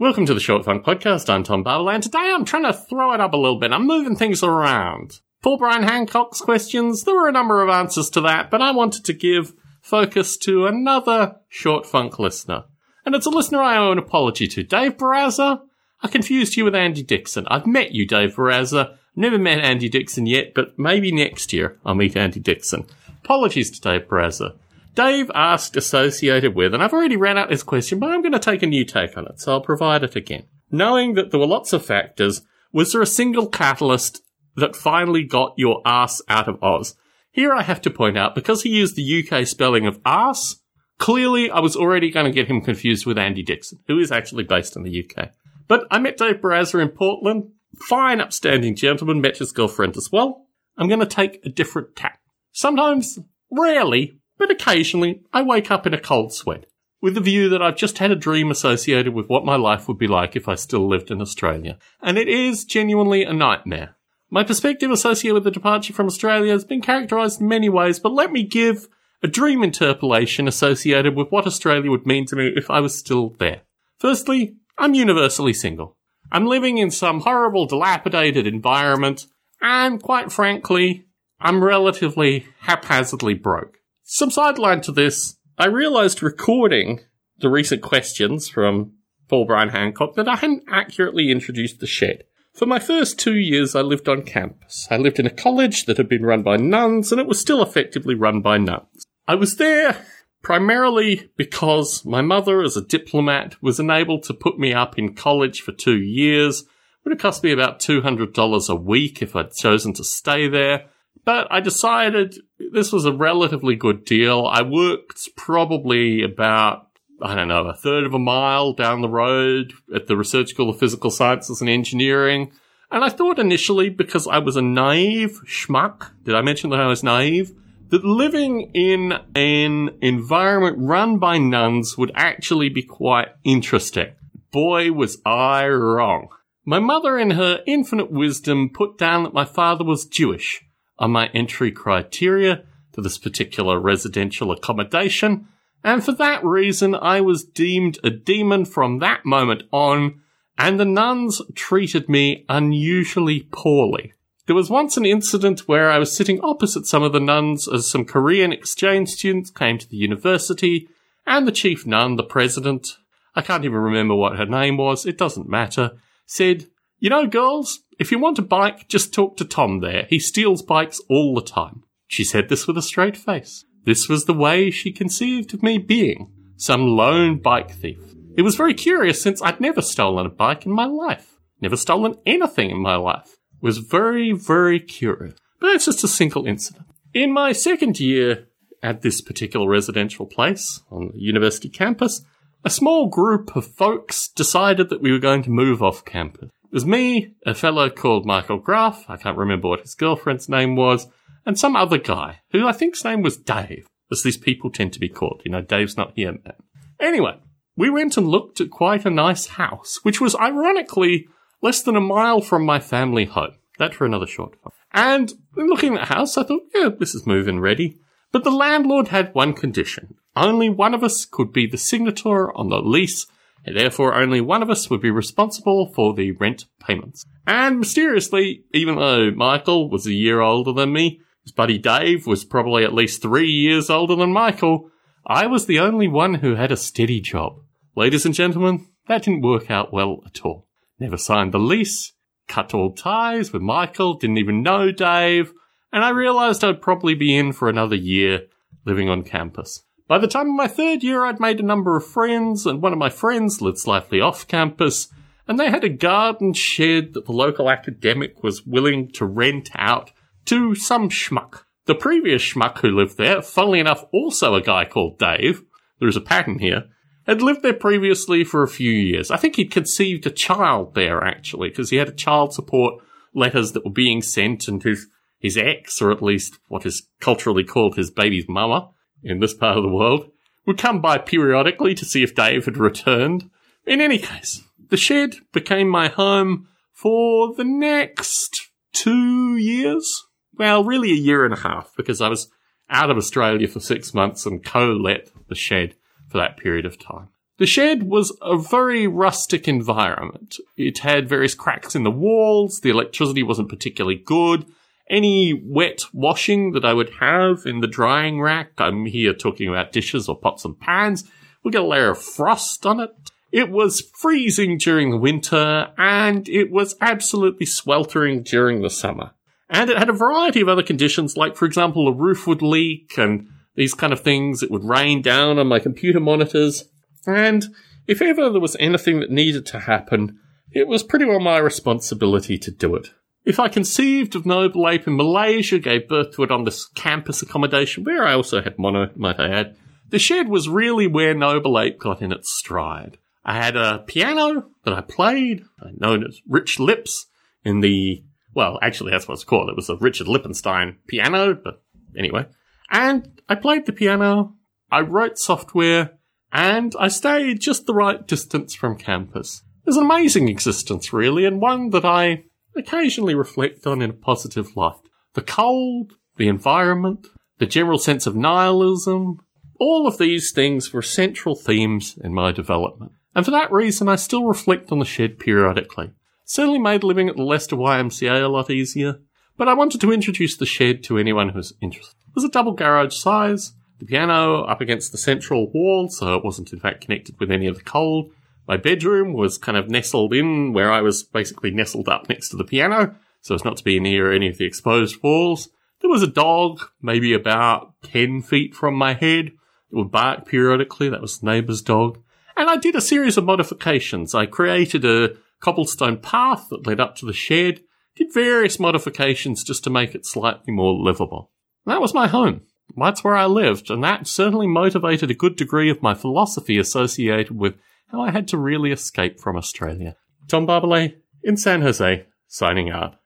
Welcome to the Short Funk Podcast. I'm Tom Barbalet, and today I'm trying to throw it up a little bit. I'm moving things around. Paul Brian Hancock's questions, there were a number of answers to that, but I wanted to give focus to another Short Funk listener. And it's a listener I owe an apology to. Dave Barazza, I confused you with Andy Dixon. I've met you, Dave Barazza. Never met Andy Dixon yet, but maybe next year I'll meet Andy Dixon. Apologies to Dave Barazza. Dave asked associated with, and I've already ran out this question, but I'm going to take a new take on it, so I'll provide it again. Knowing that there were lots of factors, was there a single catalyst that finally got your ass out of Oz? Here I have to point out, because he used the UK spelling of ass, clearly I was already going to get him confused with Andy Dixon, who is actually based in the UK. But I met Dave Barazza in Portland. Fine, upstanding gentleman, met his girlfriend as well. I'm going to take a different tack. Sometimes, rarely, but occasionally, I wake up in a cold sweat with the view that I've just had a dream associated with what my life would be like if I still lived in Australia. And it is genuinely a nightmare. My perspective associated with the departure from Australia has been characterised in many ways, but let me give a dream interpolation associated with what Australia would mean to me if I was still there. Firstly, I'm universally single. I'm living in some horrible, dilapidated environment, and quite frankly, I'm relatively haphazardly broke. Some sideline to this, I realized recording the recent questions from Paul Brian Hancock that I hadn't accurately introduced the shed. For my first two years, I lived on campus. I lived in a college that had been run by nuns, and it was still effectively run by nuns. I was there primarily because my mother, as a diplomat, was enabled to put me up in college for two years. It would have cost me about $200 a week if I'd chosen to stay there. But I decided this was a relatively good deal. I worked probably about, I don't know, a third of a mile down the road at the Research School of Physical Sciences and Engineering. And I thought initially, because I was a naive schmuck, did I mention that I was naive? That living in an environment run by nuns would actually be quite interesting. Boy, was I wrong. My mother, in her infinite wisdom, put down that my father was Jewish on my entry criteria to this particular residential accommodation, and for that reason I was deemed a demon from that moment on, and the nuns treated me unusually poorly. There was once an incident where I was sitting opposite some of the nuns as some Korean exchange students came to the university, and the chief nun, the president, I can't even remember what her name was, it doesn't matter, said, You know, girls, if you want a bike, just talk to Tom there. He steals bikes all the time. She said this with a straight face. This was the way she conceived of me being some lone bike thief. It was very curious since I'd never stolen a bike in my life. Never stolen anything in my life. It was very, very curious. But that's just a single incident. In my second year at this particular residential place on the university campus, a small group of folks decided that we were going to move off campus. It was me, a fellow called Michael Graff, I can't remember what his girlfriend's name was, and some other guy, who I think's name was Dave, as these people tend to be called. You know, Dave's not here, man. Anyway, we went and looked at quite a nice house, which was ironically less than a mile from my family home. That for another short one. And looking at the house, I thought, yeah, this is moving ready. But the landlord had one condition. Only one of us could be the signator on the lease and therefore only one of us would be responsible for the rent payments. And mysteriously, even though Michael was a year older than me, his buddy Dave was probably at least three years older than Michael, I was the only one who had a steady job. Ladies and gentlemen, that didn't work out well at all. Never signed the lease, cut all ties with Michael, didn't even know Dave, and I realized I'd probably be in for another year living on campus. By the time of my third year, I'd made a number of friends, and one of my friends lived slightly off campus, and they had a garden shed that the local academic was willing to rent out to some schmuck. The previous schmuck who lived there, funnily enough, also a guy called Dave, there's a pattern here, had lived there previously for a few years. I think he'd conceived a child there, actually, because he had a child support letters that were being sent, and his, his ex, or at least what is culturally called his baby's mama, in this part of the world would come by periodically to see if Dave had returned. In any case, the shed became my home for the next two years. Well, really a year and a half because I was out of Australia for six months and co-let the shed for that period of time. The shed was a very rustic environment. It had various cracks in the walls, the electricity wasn't particularly good. Any wet washing that I would have in the drying rack, I'm here talking about dishes or pots and pans, would get a layer of frost on it. It was freezing during the winter and it was absolutely sweltering during the summer. And it had a variety of other conditions, like, for example, the roof would leak and these kind of things. It would rain down on my computer monitors. And if ever there was anything that needed to happen, it was pretty well my responsibility to do it. If I conceived of Noble Ape in Malaysia, gave birth to it on this campus accommodation, where I also had mono, might I add, the shed was really where Noble Ape got in its stride. I had a piano that I played, known as Rich Lips, in the well, actually, that's what it's called. It was a Richard Lippenstein piano, but anyway. And I played the piano, I wrote software, and I stayed just the right distance from campus. It was an amazing existence, really, and one that I occasionally reflect on in a positive light. The cold, the environment, the general sense of nihilism, all of these things were central themes in my development. And for that reason, I still reflect on the shed periodically. Certainly made living at the Leicester YMCA a lot easier, but I wanted to introduce the shed to anyone who's interested. It was a double garage size, the piano up against the central wall, so it wasn't in fact connected with any of the cold. My bedroom was kind of nestled in where I was basically nestled up next to the piano, so as not to be near any of the exposed walls. There was a dog, maybe about 10 feet from my head. It would bark periodically. That was the neighbour's dog. And I did a series of modifications. I created a cobblestone path that led up to the shed, did various modifications just to make it slightly more livable. That was my home. That's where I lived, and that certainly motivated a good degree of my philosophy associated with how I had to really escape from Australia. Tom Barbalet in San Jose, signing out.